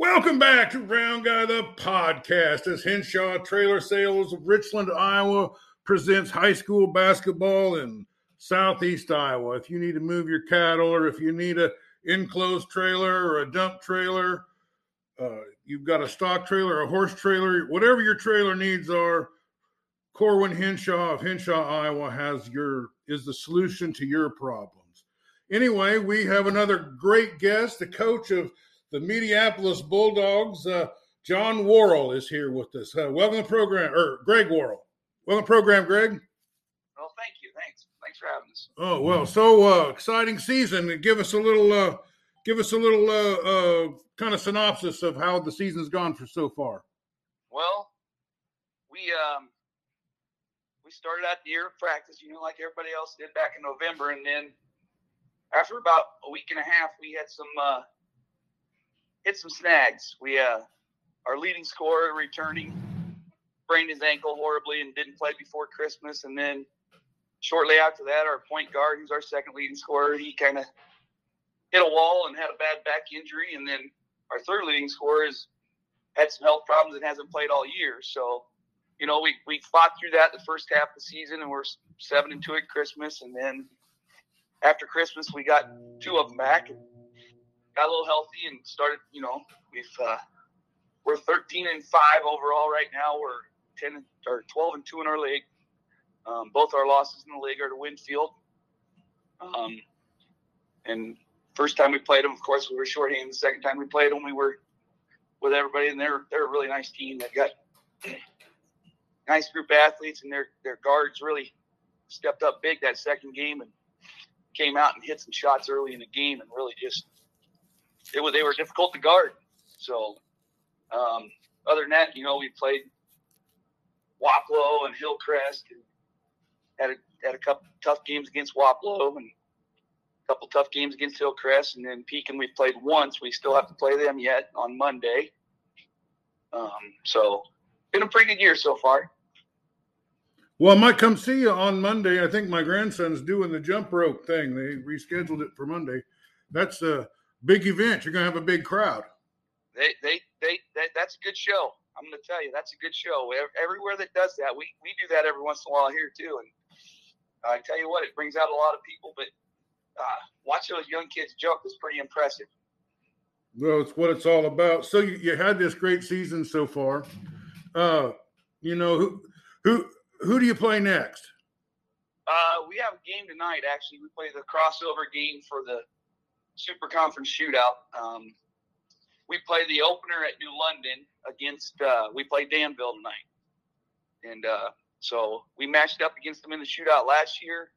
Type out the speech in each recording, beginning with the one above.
Welcome back to Round Guy the podcast as Henshaw Trailer Sales of Richland, Iowa presents high school basketball in southeast Iowa. If you need to move your cattle or if you need a enclosed trailer or a dump trailer, uh, you've got a stock trailer, a horse trailer, whatever your trailer needs are, Corwin Henshaw of Henshaw, Iowa has your is the solution to your problems. Anyway, we have another great guest, the coach of the Mediapolis Bulldogs. Uh, John Worrell is here with us. Uh, welcome to the program, or Greg Worrell. Welcome to the program, Greg. Well, thank you. Thanks. Thanks for having us. Oh well, so uh, exciting season. Give us a little, uh, give us a little uh, uh, kind of synopsis of how the season's gone for so far. Well, we um, we started out the year of practice, you know, like everybody else did back in November, and then after about a week and a half, we had some uh, hit some snags. We uh, our leading scorer returning sprained his ankle horribly and didn't play before Christmas, and then shortly after that, our point guard, who's our second leading scorer, he kind of hit a wall and had a bad back injury, and then our third leading scorer has had some health problems and hasn't played all year. So, you know, we, we fought through that the first half of the season, and we're seven and two at Christmas, and then after Christmas, we got two of them back and got a little healthy and started. You know, we've uh, we're 13 and five overall right now. We're 10 or 12 and two in our league. Um, both our losses in the league are to Winfield. Um, and first time we played them, of course, we were shorthanded. The second time we played them, we were with everybody, and they're they're a really nice team. They've got nice group of athletes, and their their guards really stepped up big that second game and came out and hit some shots early in the game, and really just it was they were difficult to guard. So um, other than that, you know, we played Wapello and Hillcrest, and had a had a couple tough games against Wapello and a couple tough games against Hillcrest, and then Pekin we played once. We still have to play them yet on Monday. Um, so, been a pretty good year so far. Well, I might come see you on Monday. I think my grandson's doing the jump rope thing. They rescheduled it for Monday. That's a big event. You're going to have a big crowd. They, they, they, they that's a good show. I'm going to tell you, that's a good show. Everywhere that does that, we, we do that every once in a while here too. And I tell you what, it brings out a lot of people. But uh, watch those young kids jump is pretty impressive. Well, it's what it's all about. So you, you had this great season so far. Uh, you know who who who do you play next? Uh, we have a game tonight. Actually, we play the crossover game for the Super Conference Shootout. Um, we play the opener at New London against. Uh, we play Danville tonight, and uh, so we matched up against them in the shootout last year.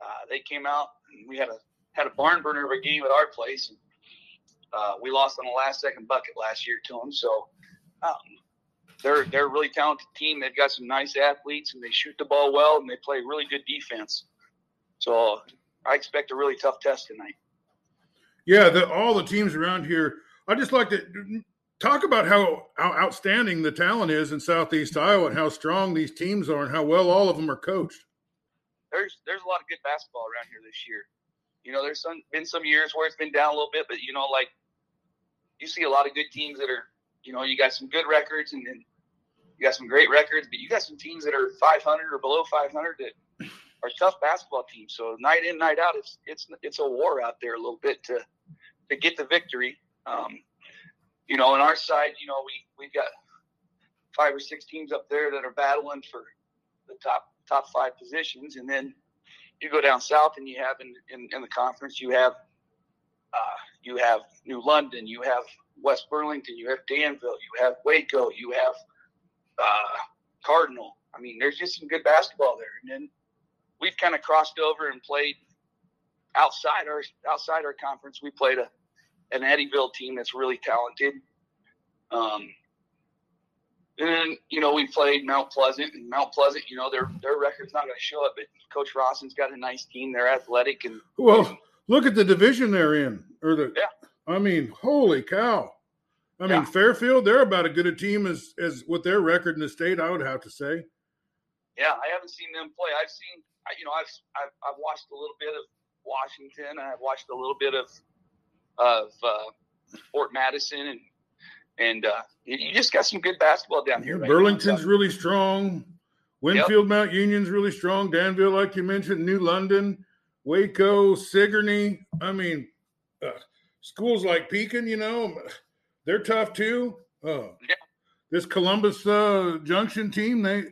Uh, they came out and we had a had a barn burner of a game at our place. And, uh, we lost on the last second bucket last year to them. So um, they're they're a really talented team. They've got some nice athletes and they shoot the ball well and they play really good defense. So I expect a really tough test tonight. Yeah, the, all the teams around here. I just like to talk about how, how outstanding the talent is in Southeast Iowa and how strong these teams are and how well all of them are coached. There's there's a lot of good basketball around here this year. You know, there's some been some years where it's been down a little bit, but you know, like you see a lot of good teams that are, you know, you got some good records and then you got some great records, but you got some teams that are 500 or below 500 that are tough basketball teams. So night in, night out, it's it's it's a war out there a little bit to to get the victory. Um, you know, on our side, you know, we we've got five or six teams up there that are battling for the top top five positions, and then you go down south and you have in in, in the conference you have uh, you have New London, you have West Burlington, you have Danville, you have Waco, you have uh, Cardinal. I mean, there's just some good basketball there, and then we've kind of crossed over and played outside our outside our conference. We played a an Eddyville team that's really talented. Um, and then, you know, we played Mount Pleasant, and Mount Pleasant, you know, their their record's not going to show it, but Coach Rawson's got a nice team. They're athletic and well, look at the division they're in, or the yeah. I mean, holy cow! I mean. Fairfield, they're about as good a team as as with their record in the state. I would have to say. Yeah, I haven't seen them play. I've seen, you know, I've I've, I've watched a little bit of Washington. I've watched a little bit of of uh, Fort Madison, and and uh, you just got some good basketball down here. Right Burlington's now, really strong. Winfield, yep. Mount Union's really strong. Danville, like you mentioned, New London, Waco, Sigourney. I mean, uh, schools like Pekin, you know, they're tough too. Uh, yeah. This Columbus uh, Junction team, they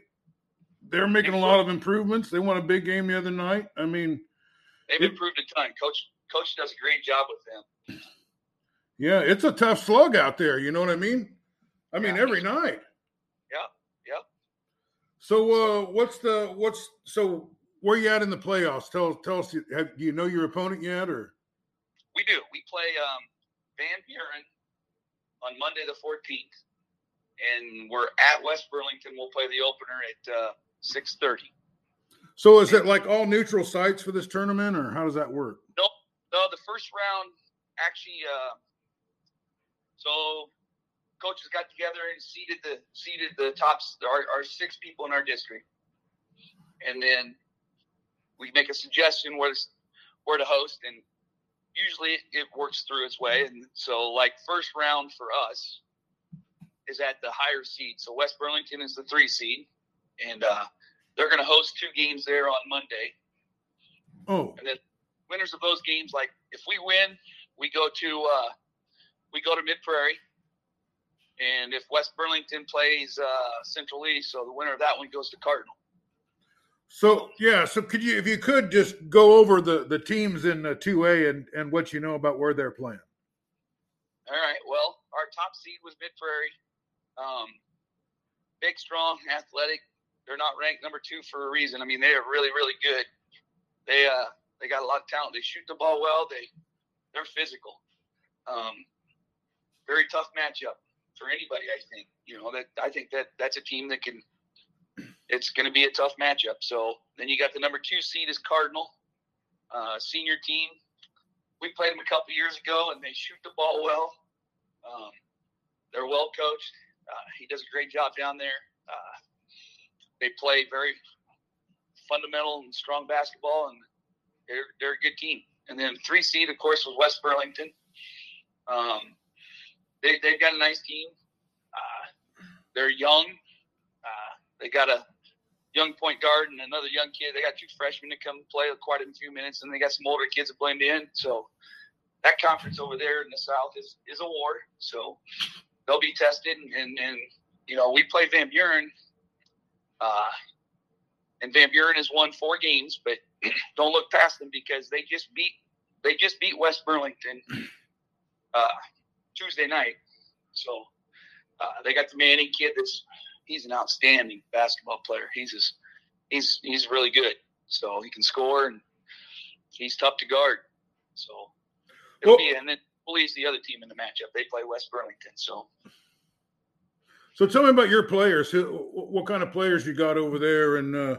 they're making a lot of improvements. They won a big game the other night. I mean, they've it, improved a ton. Coach Coach does a great job with them. Yeah, it's a tough slug out there. You know what I mean? I mean, yeah. every night. Yeah, yeah. So, uh, what's the what's so where you at in the playoffs? Tell tell us. Have, do you know your opponent yet, or? We do. We play um, Van Buren on Monday the 14th, and we're at West Burlington. We'll play the opener at uh, 6:30. So, is it like all neutral sites for this tournament, or how does that work? No, no. The first round actually. Uh, so coaches got together and seated the seated the tops our, our six people in our district, and then we make a suggestion where to, where to host, and usually it works through its way. And so, like first round for us is at the higher seed. So West Burlington is the three seed, and uh, they're going to host two games there on Monday. Oh, and then winners of those games, like if we win, we go to uh, we go to Mid Prairie. And if West Burlington plays uh, Central East, so the winner of that one goes to Cardinal. So yeah, so could you, if you could, just go over the the teams in two A and and what you know about where they're playing. All right. Well, our top seed was Mid Prairie. Um, big, strong, athletic. They're not ranked number two for a reason. I mean, they are really, really good. They uh they got a lot of talent. They shoot the ball well. They they're physical. Um, very tough matchup for anybody. I think you know that I think that that's a team that can. It's going to be a tough matchup. So then you got the number two seed is Cardinal, uh, senior team. We played them a couple years ago, and they shoot the ball well. Um, they're well coached. Uh, he does a great job down there. Uh, they play very fundamental and strong basketball, and they're they're a good team. And then three seed, of course, was West Burlington. Um, they, they've got a nice team. Uh, they're young. Uh, they got a young point guard and another young kid. They got two freshmen to come play quite a few minutes, and they got some older kids to blend in. So that conference over there in the South is, is a war. So they'll be tested. And, and, and you know, we play Van Buren. Uh, and Van Buren has won four games, but don't look past them because they just beat they just beat West Burlington uh, Tuesday night. So uh, they got the Manning kid. That's he's an outstanding basketball player. He's just, he's he's really good. So he can score and he's tough to guard. So well, be and then Bully's the other team in the matchup. They play West Burlington. So. So tell me about your players. What kind of players you got over there, and uh,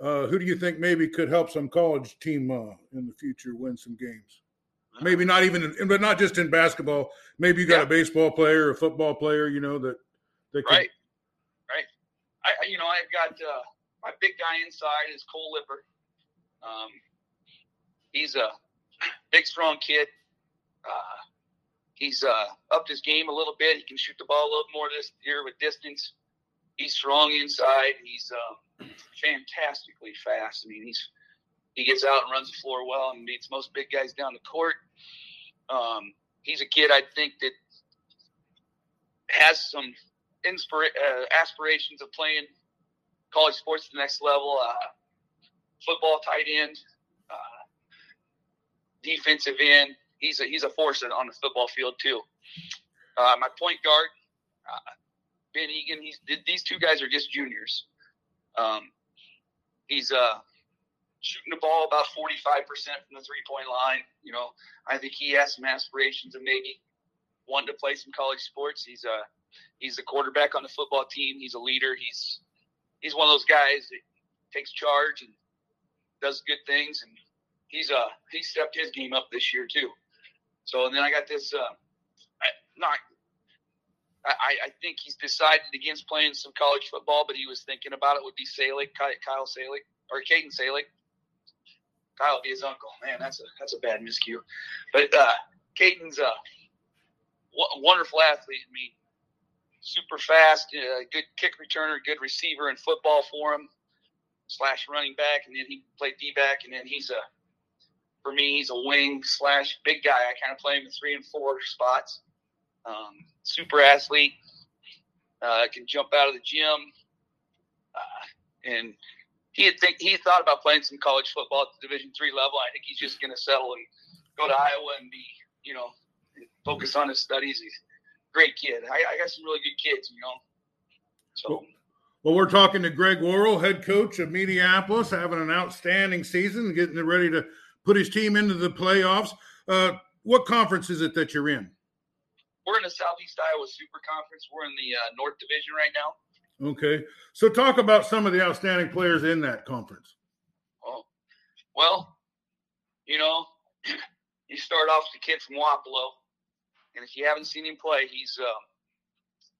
uh, who do you think maybe could help some college team uh, in the future win some games? Maybe not even, in, but not just in basketball. Maybe you got yeah. a baseball player, a football player, you know that they can. Right, right. I, you know, I've got uh, my big guy inside is Cole Lipper. Um, he's a big, strong kid. Uh, he's uh, upped his game a little bit. He can shoot the ball a little more this year with distance. He's strong inside. He's um, fantastically fast. I mean, he's he gets out and runs the floor well and beats most big guys down the court. Um, he's a kid I think that has some inspira- uh, aspirations of playing college sports at the next level. Uh, football tight end, uh, defensive end. He's a he's a force on the football field too. Uh, my point guard, uh, Ben Egan. He's these two guys are just juniors. Um, he's uh shooting the ball about 45% from the three point line. You know, I think he has some aspirations of maybe wanting to play some college sports. He's a, uh, he's the quarterback on the football team. He's a leader. He's, he's one of those guys that takes charge and does good things. And he's, uh, he stepped his game up this year too. So, and then I got this, uh, not, I, I think he's decided against playing some college football, but he was thinking about it. Would be Salick, Kyle Salick, or Caden Salick. Kyle be his uncle. Man, that's a that's a bad miscue. But uh, Caden's a w- wonderful athlete. I mean, super fast, uh, good kick returner, good receiver in football for him, slash running back, and then he played D back, and then he's a for me he's a wing slash big guy. I kind of play him in three and four spots. Um, super athlete, uh, can jump out of the gym, uh, and he had think he thought about playing some college football at the Division three level. I think he's just going to settle and go to Iowa and be, you know, focus on his studies. He's a great kid. I, I got some really good kids, you know. So. Well, we're talking to Greg Worrell, head coach of Mediapolis, having an outstanding season, getting ready to put his team into the playoffs. Uh, what conference is it that you're in? We're in the Southeast Iowa Super Conference. We're in the uh, North Division right now. Okay. So talk about some of the outstanding players in that conference. Oh, well, you know, you start off with the kid from Wapello, and if you haven't seen him play, he's um,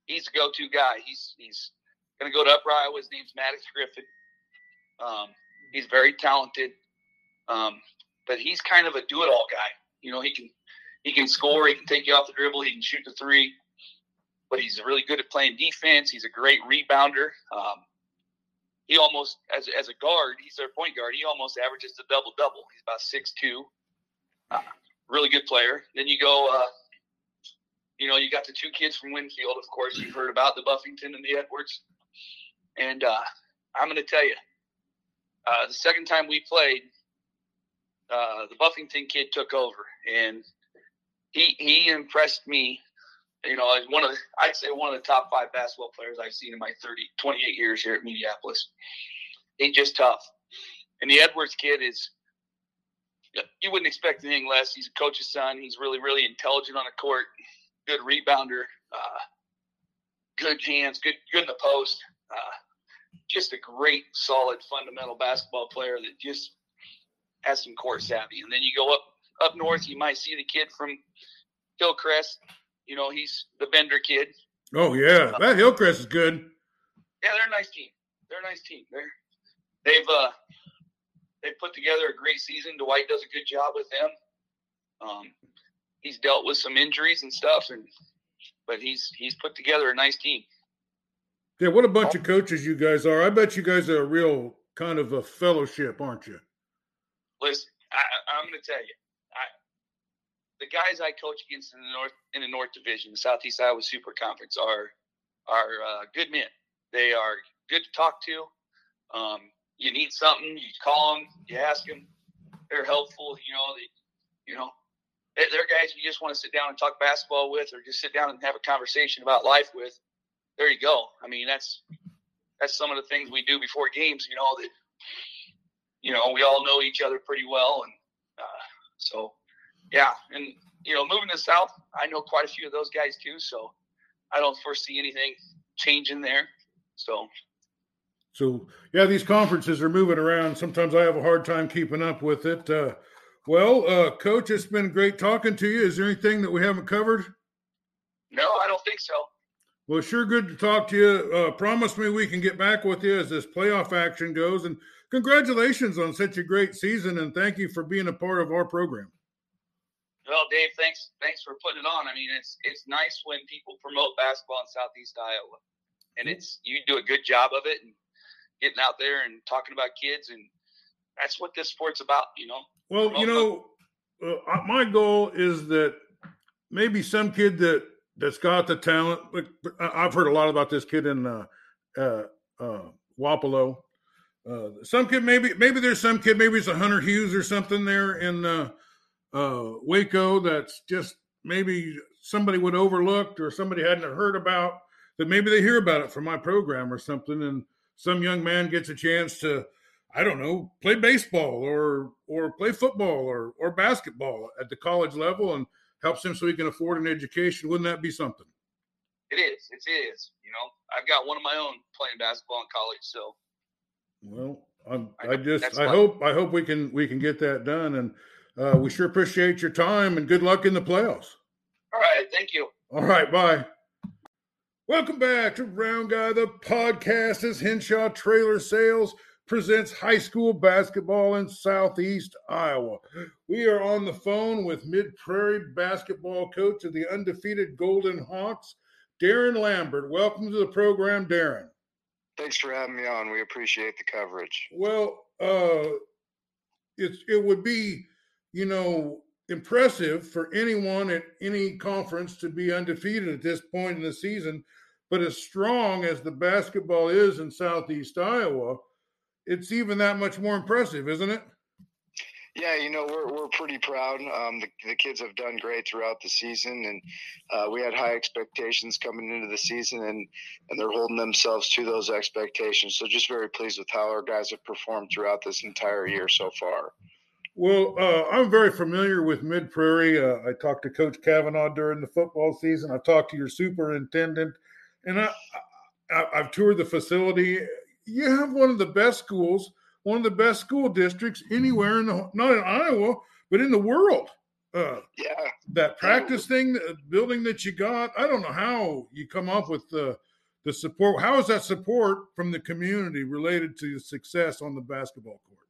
he's a go-to guy. He's he's going to go to Upper Iowa. His name's Maddox Griffin. Um, he's very talented, um, but he's kind of a do-it-all guy. You know, he can he can score. He can take you off the dribble. He can shoot the three but he's really good at playing defense. He's a great rebounder. Um, he almost, as, as a guard, he's their point guard. He almost averages a double double. He's about six two, uh, really good player. Then you go, uh, you know, you got the two kids from Winfield, of course, you've heard about the Buffington and the Edwards. And uh, I'm going to tell you, uh, the second time we played, uh, the Buffington kid took over, and he he impressed me you know, one of the, I'd say one of the top five basketball players I've seen in my 30, 28 years here at Mediapolis. He's just tough. And the Edwards kid is, you wouldn't expect anything less. He's a coach's son. He's really, really intelligent on the court, good rebounder, uh, good hands, good, good in the post. Uh, just a great, solid, fundamental basketball player that just has some court savvy. And then you go up up north, you might see the kid from Hillcrest, you know, he's the Bender kid. Oh yeah, uh, that Hillcrest is good. Yeah, they're a nice team. They're a nice team. They're they've uh they've put together a great season. Dwight does a good job with them. Um, he's dealt with some injuries and stuff, and but he's he's put together a nice team. Yeah, what a bunch of coaches you guys are. I bet you guys are a real kind of a fellowship, aren't you? Listen, I, I'm going to tell you, the guys I coach against in the North in the North Division, the Southeast Iowa Super Conference, are are uh, good men. They are good to talk to. Um, you need something, you call them, you ask them. They're helpful. You know, they, you know, they're guys you just want to sit down and talk basketball with, or just sit down and have a conversation about life with. There you go. I mean, that's that's some of the things we do before games. You know that you know we all know each other pretty well, and uh, so yeah, and you know, moving to the south, I know quite a few of those guys too, so I don't foresee anything changing there. So, so yeah, these conferences are moving around. Sometimes I have a hard time keeping up with it. Uh, well, uh, Coach, it's been great talking to you. Is there anything that we haven't covered? No, I don't think so. Well, sure, good to talk to you. Uh, promise me we can get back with you as this playoff action goes. And congratulations on such a great season, and thank you for being a part of our program. Well, Dave, thanks thanks for putting it on. I mean, it's it's nice when people promote basketball in Southeast Iowa, and it's you do a good job of it and getting out there and talking about kids, and that's what this sport's about, you know. Well, you know, uh, my goal is that maybe some kid that that's got the talent. I've heard a lot about this kid in uh, uh, uh, Wapello. Uh, some kid, maybe maybe there's some kid, maybe it's a Hunter Hughes or something there in uh, uh, Waco that's just maybe somebody would overlooked or somebody hadn't heard about that maybe they hear about it from my program or something and some young man gets a chance to I don't know play baseball or or play football or or basketball at the college level and helps him so he can afford an education. Wouldn't that be something? It is. It is. You know I've got one of my own playing basketball in college so. Well I'm, I, I just I hope I hope we can we can get that done and uh, we sure appreciate your time and good luck in the playoffs. All right. Thank you. All right. Bye. Welcome back to Round Guy, the podcast as Henshaw Trailer Sales presents high school basketball in Southeast Iowa. We are on the phone with Mid Prairie basketball coach of the undefeated Golden Hawks, Darren Lambert. Welcome to the program, Darren. Thanks for having me on. We appreciate the coverage. Well, uh, it's it would be, you know, impressive for anyone at any conference to be undefeated at this point in the season. But as strong as the basketball is in Southeast Iowa, it's even that much more impressive, isn't it? Yeah, you know we're we're pretty proud. Um, the the kids have done great throughout the season, and uh, we had high expectations coming into the season, and and they're holding themselves to those expectations. So just very pleased with how our guys have performed throughout this entire year so far. Well, uh, I'm very familiar with Mid Prairie. Uh, I talked to Coach Kavanaugh during the football season. I talked to your superintendent, and I, I I've toured the facility. You have one of the best schools one of the best school districts anywhere in the not in Iowa, but in the world. Uh, yeah, that practice thing, the building that you got. I don't know how you come up with the the support. How is that support from the community related to the success on the basketball court?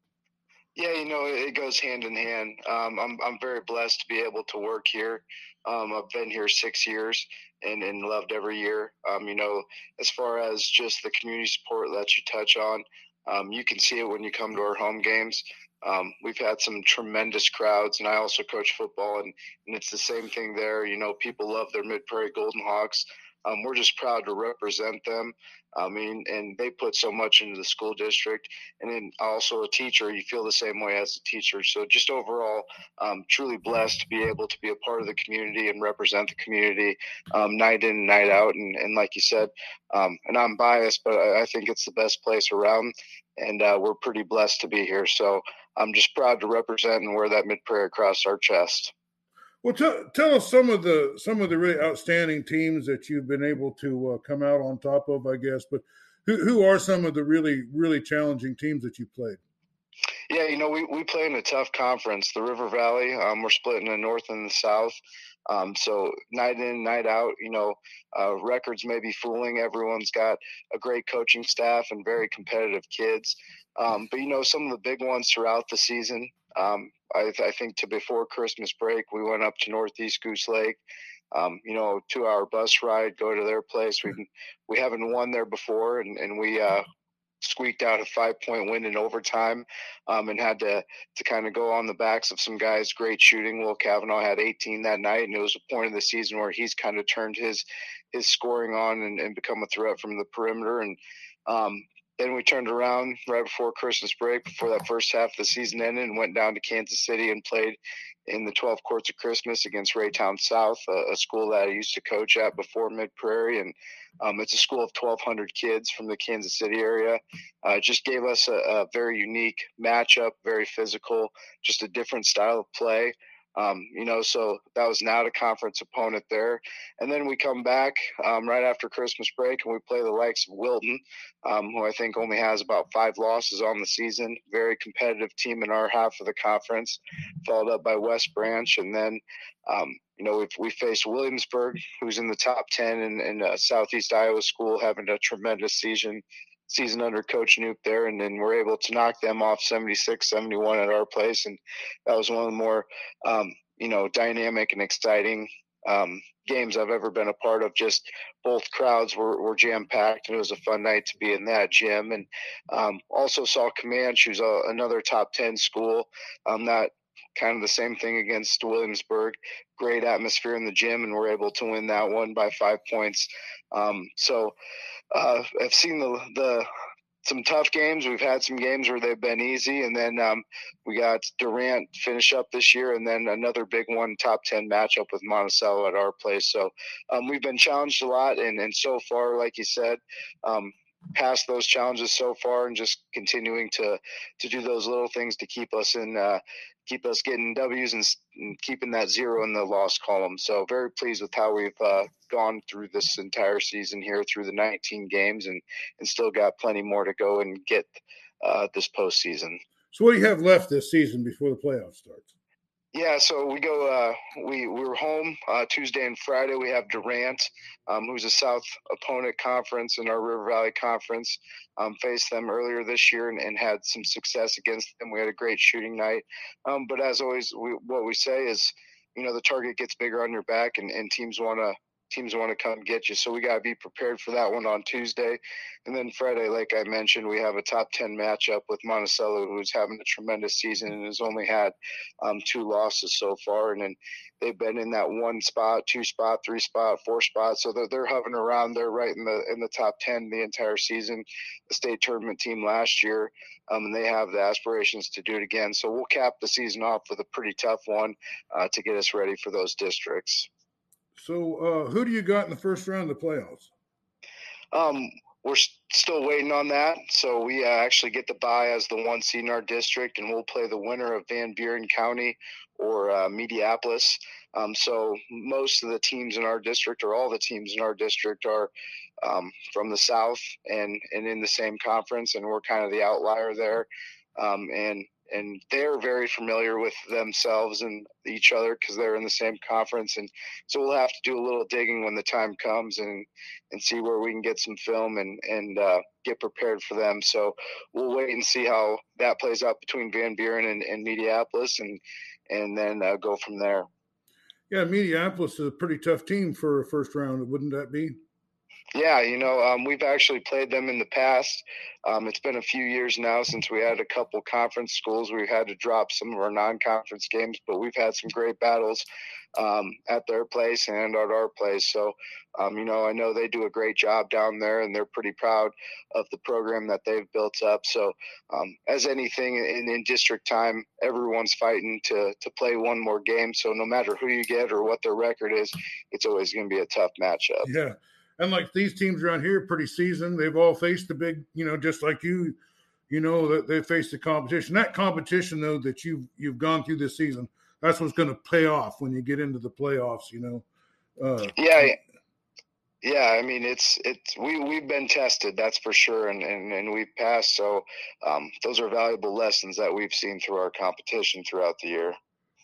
Yeah, you know, it goes hand in hand. Um, I'm I'm very blessed to be able to work here. Um, I've been here six years and, and loved every year. Um, you know, as far as just the community support that you touch on, um, you can see it when you come to our home games. Um, we've had some tremendous crowds, and I also coach football, and, and it's the same thing there. You know, people love their Mid Prairie Golden Hawks. Um, we're just proud to represent them. I mean, and they put so much into the school district. And then also a teacher, you feel the same way as a teacher. So just overall, um, truly blessed to be able to be a part of the community and represent the community um, night in and night out. And, and like you said, um, and I'm biased, but I, I, think it's the best place around. And uh, we're pretty blessed to be here. So I'm just proud to represent and wear that Mid Prairie across our chest. Well, tell, tell us some of the some of the really outstanding teams that you've been able to uh, come out on top of, I guess. But who who are some of the really really challenging teams that you played? Yeah, you know, we, we play in a tough conference, the River Valley. Um, we're split in the north and the south. Um, so night in, night out, you know, uh, records may be fooling. Everyone's got a great coaching staff and very competitive kids. Um, but you know, some of the big ones throughout the season. Um, I, I, think to before Christmas break, we went up to Northeast Goose Lake. Um, you know, two-hour bus ride, go to their place. We we haven't won there before, and and we uh, squeaked out a five-point win in overtime, um, and had to to kind of go on the backs of some guys. Great shooting. Will Kavanaugh had 18 that night, and it was a point of the season where he's kind of turned his his scoring on and, and become a threat from the perimeter. And um, then we turned around right before Christmas break, before that first half of the season ended, and went down to Kansas City and played in the 12 courts of Christmas against Raytown South, a, a school that I used to coach at before Mid Prairie, and um, it's a school of 1,200 kids from the Kansas City area. Uh, just gave us a, a very unique matchup, very physical, just a different style of play. Um, you know, so that was out of conference opponent there. And then we come back um, right after Christmas break and we play the likes of Wilton, um, who I think only has about five losses on the season. Very competitive team in our half of the conference, followed up by West Branch. And then, um, you know, we've, we faced Williamsburg, who's in the top 10 in, in uh, Southeast Iowa school, having a tremendous season season under Coach Nuke there, and then we're able to knock them off 76 71 at our place. And that was one of the more, um, you know, dynamic and exciting um, games I've ever been a part of. Just both crowds were, were jam packed, and it was a fun night to be in that gym. And um, also saw Camanche, who's a, another top 10 school. Um, that kind of the same thing against Williamsburg. Great atmosphere in the gym, and we're able to win that one by five points. Um, so uh, I've seen the the some tough games. We've had some games where they've been easy, and then um, we got Durant finish up this year, and then another big one, top ten matchup with Monticello at our place. So um, we've been challenged a lot, and and so far, like you said, um, past those challenges so far, and just continuing to to do those little things to keep us in uh, keep us getting W's and, and, keeping that zero in the loss column. So very pleased with how we've uh, gone through this entire season here through the 19 games and, and still got plenty more to go and get uh, this postseason. So what do you have left this season before the playoffs starts? Yeah, so we go. Uh, we we were home uh, Tuesday and Friday. We have Durant, um, who's a South opponent conference in our River Valley Conference. Um, faced them earlier this year and, and, had some success against them. We had a great shooting night. Um, but as always, we, what we say is, you know, the target gets bigger on your back, and, and teams want to teams want to come get you. So we got to be prepared for that one on Tuesday. And then Friday, like I mentioned, we have a top 10 matchup with Monticello, who's having a tremendous season and has only had um, two losses so far. And then they've been in that one spot, two spot, three spot, four spot. So they're, they're hovering around there right in the in the top 10 the entire season. The state tournament team last year, um, and they have the aspirations to do it again. So we'll cap the season off with a pretty tough one uh, to get us ready for those districts. So, uh, who do you got in the first round of the playoffs? Um, we're still waiting on that. So we uh, actually get the bye as the one seed in our district, and we'll play the winner of Van Buren County or uh, Mediapolis. Um, so most of the teams in our district, or all the teams in our district, are um, from the south and and in the same conference, and we're kind of the outlier there. Um, and and they're very familiar with themselves and each other because they're in the same conference. And so we'll have to do a little digging when the time comes and and see where we can get some film and and uh, get prepared for them. So we'll wait and see how that plays out between van buren and, and and and then uh, go from there. Yeah mediapolis is a pretty tough team for a first round wouldn't that be yeah, you know, um, we've actually played them in the past. Um, it's been a few years now since we had a couple conference schools. We've had to drop some of our non-conference games, but we've had some great battles um, at their place and at our place. So, um, you know, I know they do a great job down there, and they're pretty proud of the program that they've built up. So, um, as anything in, in district time, everyone's fighting to to play one more game. So, no matter who you get or what their record is, it's always going to be a tough matchup. Yeah and like these teams around here, pretty seasoned. They've all faced the big, you know, just like you, you know, that they faced the competition. That competition, though, that you've you've gone through this season, that's what's going to pay off when you get into the playoffs. You know. Uh, yeah. Yeah, I mean it's it's we we've been tested, that's for sure, and and, and we've passed. So um, those are valuable lessons that we've seen through our competition throughout the year.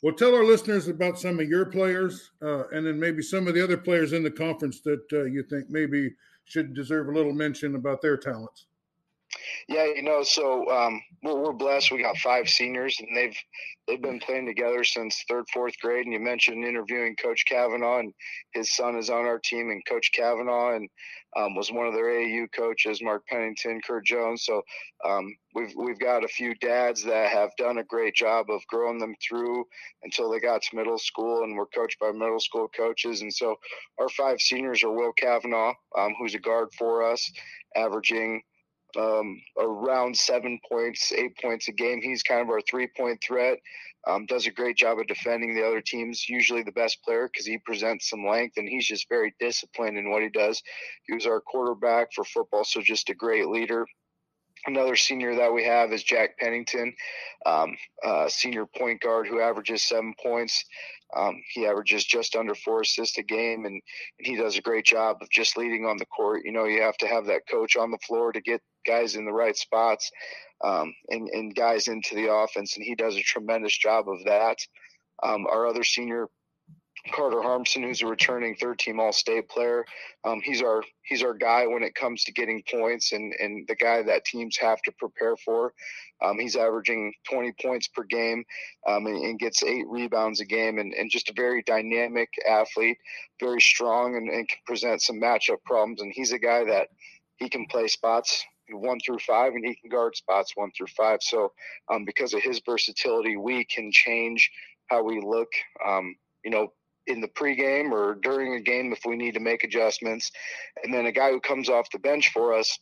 Well, tell our listeners about some of your players, uh, and then maybe some of the other players in the conference that uh, you think maybe should deserve a little mention about their talents. Yeah, you know, so um, we're, we're blessed. We got five seniors, and they've they've been playing together since third, fourth grade. And you mentioned interviewing Coach Kavanaugh, and his son is on our team, and Coach Kavanaugh, and um, was one of their AAU coaches, Mark Pennington, Kurt Jones. So um, we've we've got a few dads that have done a great job of growing them through until they got to middle school, and were coached by middle school coaches. And so our five seniors are Will Kavanaugh, um, who's a guard for us, averaging um, around seven points, eight points a game. He's kind of our three point threat. Um, does a great job of defending the other teams. Usually the best player because he presents some length and he's just very disciplined in what he does. He was our quarterback for football, so just a great leader. Another senior that we have is Jack Pennington, um, uh, senior point guard who averages seven points. Um, he averages just under four assists a game, and, and he does a great job of just leading on the court. You know, you have to have that coach on the floor to get guys in the right spots um, and, and guys into the offense, and he does a tremendous job of that. Um, our other senior Carter Harmson, who's a returning third team All State player. Um, he's our he's our guy when it comes to getting points and and the guy that teams have to prepare for. Um, he's averaging 20 points per game um, and, and, gets eight rebounds a game and, and just a very dynamic athlete, very strong and, and can present some matchup problems. And he's a guy that he can play spots one through five and he can guard spots one through five. So um, because of his versatility, we can change how we look. Um, you know, in the pregame or during a game if we need to make adjustments. And then a guy who comes off the bench for us,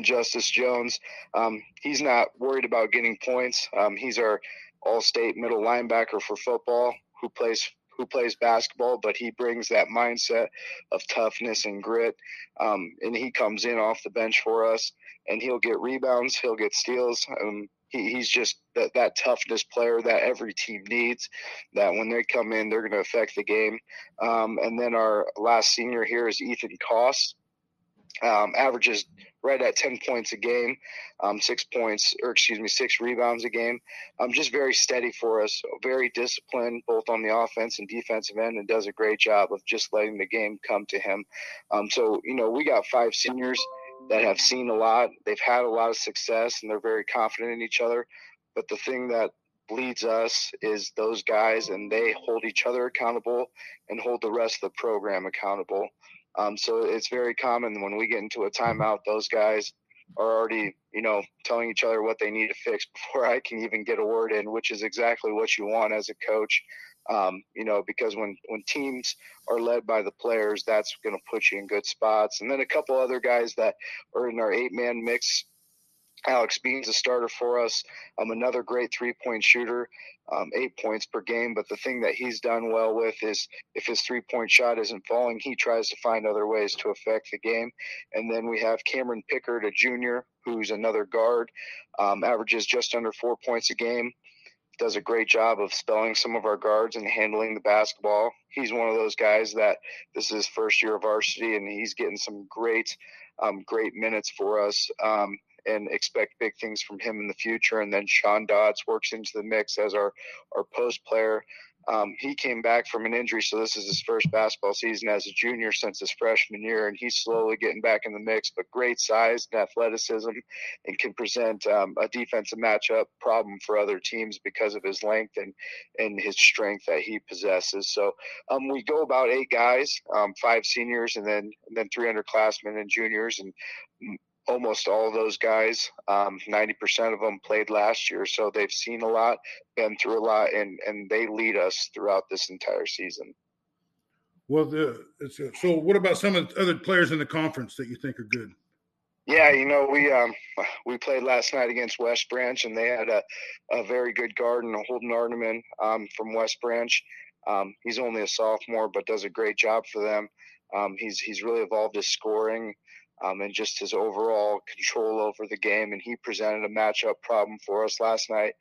Justice Jones, um, he's not worried about getting points. Um, he's our all-state middle linebacker for football who plays who plays basketball, but he brings that mindset of toughness and grit. Um, and he comes in off the bench for us, and he'll get rebounds, he'll get steals. Um, he, he's just that, that toughness player that every team needs. That when they come in, they're going to affect the game. Um, and then our last senior here is Ethan Cost. Um, averages right at 10 points a game, um, six points, or excuse me, six rebounds a game. Um, just very steady for us, very disciplined both on the offense and defensive end, and does a great job of just letting the game come to him. Um, so, you know, we got five seniors that have seen a lot. They've had a lot of success and they're very confident in each other. But the thing that bleeds us is those guys, and they hold each other accountable and hold the rest of the program accountable. Um, so it's very common when we get into a timeout, those guys are already, you know, telling each other what they need to fix before I can even get a word in, which is exactly what you want as a coach. Um, you know, because when when teams are led by the players, that's going to put you in good spots. And then a couple other guys that are in our eight man mix Alex Bean's a starter for us. Um, another great three point shooter, um, eight points per game. But the thing that he's done well with is if his three point shot isn't falling, he tries to find other ways to affect the game. And then we have Cameron Pickard, a junior, who's another guard, um, averages just under four points a game. Does a great job of spelling some of our guards and handling the basketball. He's one of those guys that this is his first year of varsity, and he's getting some great, um, great minutes for us. Um, and expect big things from him in the future. And then Sean Dodds works into the mix as our, our post player. Um, he came back from an injury, so this is his first basketball season as a junior since his freshman year, and he's slowly getting back in the mix. But great size and athleticism, and can present um, a defensive matchup problem for other teams because of his length and and his strength that he possesses. So um, we go about eight guys, um, five seniors, and then and then three underclassmen and juniors, and almost all those guys, um, 90% of them played last year. So they've seen a lot, been through a lot, and, and they lead us throughout this entire season. Well, the, so what about some of the other players in the conference that you think are good? Yeah, you know, we um, we played last night against West Branch, and they had a, a very good guard and Holden Arneman um, from West Branch. Um, he's only a sophomore, but does a great job for them. Um, he's he's really evolved his scoring um, and just his overall control over the game. And he presented a matchup problem for us last night.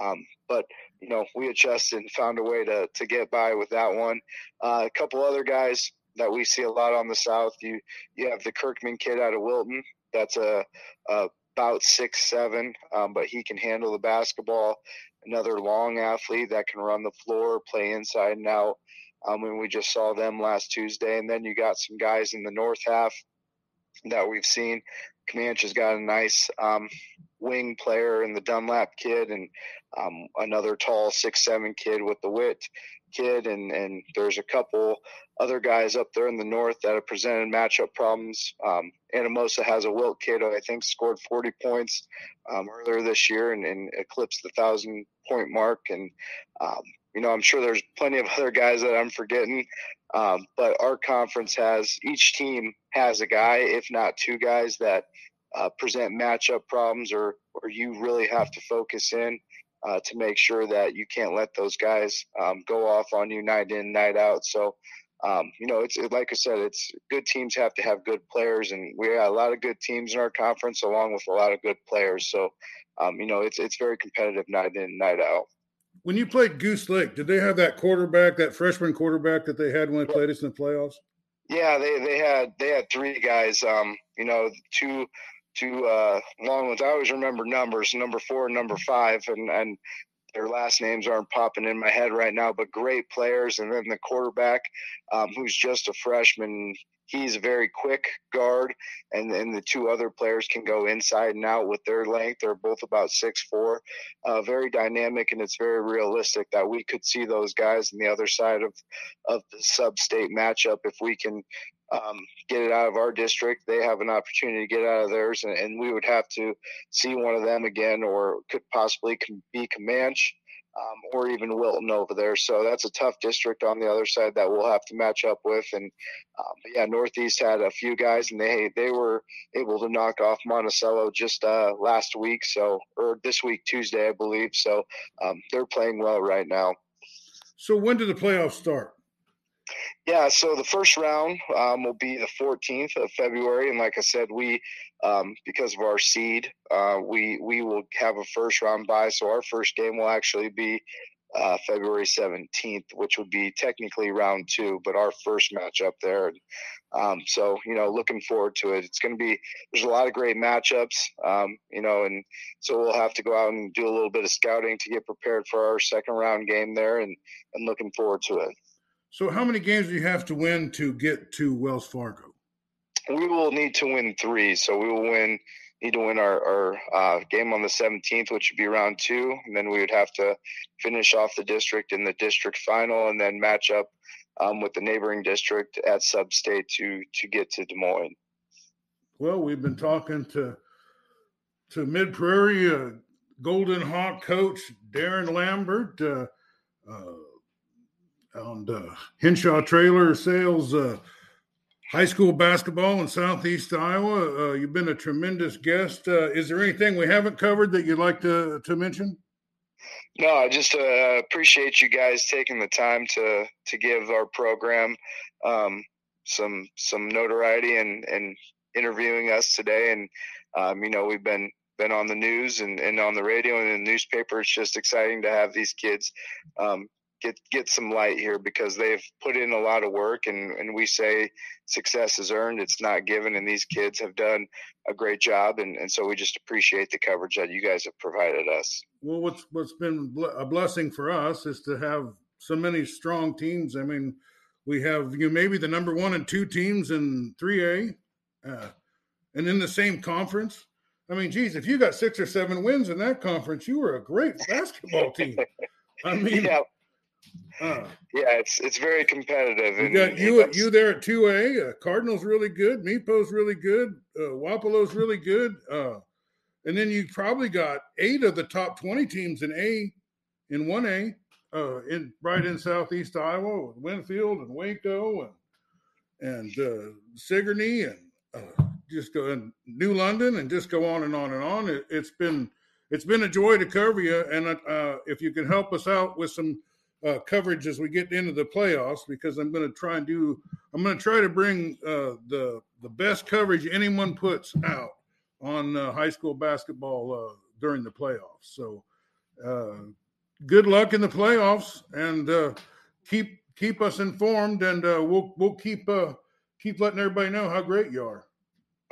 Um, but you know, we adjusted and found a way to to get by with that one. Uh, a couple other guys that we see a lot on the south. You you have the Kirkman kid out of Wilton. That's a, a about six seven, um, but he can handle the basketball. Another long athlete that can run the floor, play inside and out. Um, and we just saw them last Tuesday. And then you got some guys in the north half that we've seen. Camanche's got a nice um, wing player in the Dunlap kid, and um, another tall six seven kid with the Wit kid, and and there's a couple other guys up there in the north that have presented matchup problems. Um, Anamosa has a Wilt kid who I think scored 40 points um, earlier this year and, and, eclipsed the thousand point mark, and um, you know I'm sure there's plenty of other guys that I'm forgetting. Um, but our conference has each team has a guy, if not two guys, that uh, present matchup problems, or or you really have to focus in uh, to make sure that you can't let those guys um, go off on you night in, night out. So. Um, you know, it's it, like I said, it's good teams have to have good players, and we got a lot of good teams in our conference, along with a lot of good players. So, um, you know, it's it's very competitive night in, night out when you played Goose Lake, did they have that quarterback, that freshman quarterback that they had when they played us in the playoffs? Yeah, they they had they had three guys. Um, you know, two two uh, long ones. I always remember numbers, number four and number five, and and their last names aren't popping in my head right now, but great players. And then the quarterback, um, who's just a freshman, he's a very quick guard, and then the two other players can go inside and out with their length. They're both about six four, uh, very dynamic, and it's very realistic that we could see those guys on the other side of of the sub-state matchup if we can um, get it out of our district. They have an opportunity to get out of theirs, and, and we would have to see one of them again, or could possibly be Camanche um, or even Wilton over there. So that's a tough district on the other side that we'll have to match up with. And um, yeah, Northeast had a few guys, and they they were able to knock off Monticello just uh, last week, so or this week Tuesday, I believe. So um, they're playing well right now. So when do the playoffs start? Yeah, so the first round um, will be the 14th of February, and like I said, we um, because of our seed, uh, we we will have a first round bye. So our first game will actually be uh, February 17th, which would be technically round two, but our first matchup there. Um, so you know, looking forward to it. It's going to be there's a lot of great matchups, um, you know, and so we'll have to go out and do a little bit of scouting to get prepared for our second round game there, and and looking forward to it. So, how many games do you have to win to get to Wells Fargo? We will need to win three. So, we will win need to win our, our uh, game on the 17th, which would be round two, and then we would have to finish off the district in the district final, and then match up um, with the neighboring district at sub-state to to get to Des Moines. Well, we've been talking to to Mid Prairie uh, Golden Hawk coach Darren Lambert uh, uh, on uh, Henshaw Trailer Sales uh, High School Basketball in Southeast Iowa. Uh, you've been a tremendous guest. is there anything we haven't covered that you'd like to to mention? No, I just appreciate you guys taking the time to to give our program um, some some notoriety and and interviewing us today. And um, you know, we've been been on the news and, and on the radio and in the newspaper. It's just exciting to have these kids um, get get some light here because they've put in a lot of work and, and we say success is earned it's not given and these kids have done a great job and, and so we just appreciate the coverage that you guys have provided us. Well what's what's been a blessing for us is to have so many strong teams. I mean we have you know, maybe the number one and two teams in 3a uh, and in the same conference. I mean, geez, if you got six or seven wins in that conference, you were a great basketball team. I mean, yeah, yeah, it's it's very competitive. You got you you there at two A. Uh, Cardinals really good. Mepo's really good. Uh, Wapello's really good. Uh, and then you probably got eight of the top twenty teams in A, in one A, uh, in right in Southeast Iowa with Winfield and Waco and and uh, Sigourney and. Uh, just go in New London and just go on and on and on. It, has been it's been a joy to cover you, and uh, if you can help us out with some uh, coverage as we get into the playoffs, because I'm going to try and do I'm going to try to bring uh, the the best coverage anyone puts out on uh, high school basketball uh, during the playoffs. So uh, good luck in the playoffs, and keep keep us informed, and we'll we'll keep keep letting everybody know how great you are.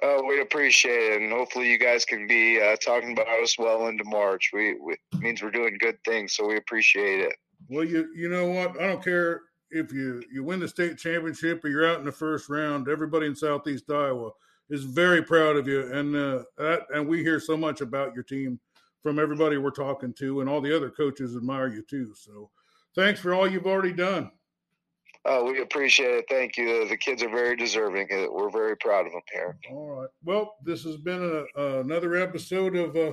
Uh, we appreciate it, and hopefully, you guys can be uh, talking about us well into March. We, we means we're doing good things, so we appreciate it. Well, you you know what? I don't care if you you win the state championship or you're out in the first round. Everybody in Southeast Iowa is very proud of you, and uh, that, and we hear so much about your team from everybody we're talking to, and all the other coaches admire you too. So, thanks for all you've already done. Oh, we appreciate it. Thank you. The kids are very deserving. We're very proud of them here. All right. Well, this has been a, another episode of uh,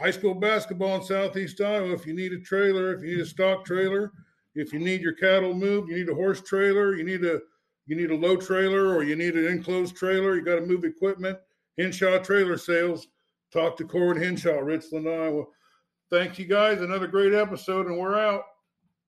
high school basketball in Southeast Iowa. If you need a trailer, if you need a stock trailer, if you need your cattle moved, you need a horse trailer, you need a you need a low trailer, or you need an enclosed trailer, you got to move equipment. Henshaw Trailer Sales. Talk to Corwin Henshaw, Richland, Iowa. Thank you guys. Another great episode, and we're out.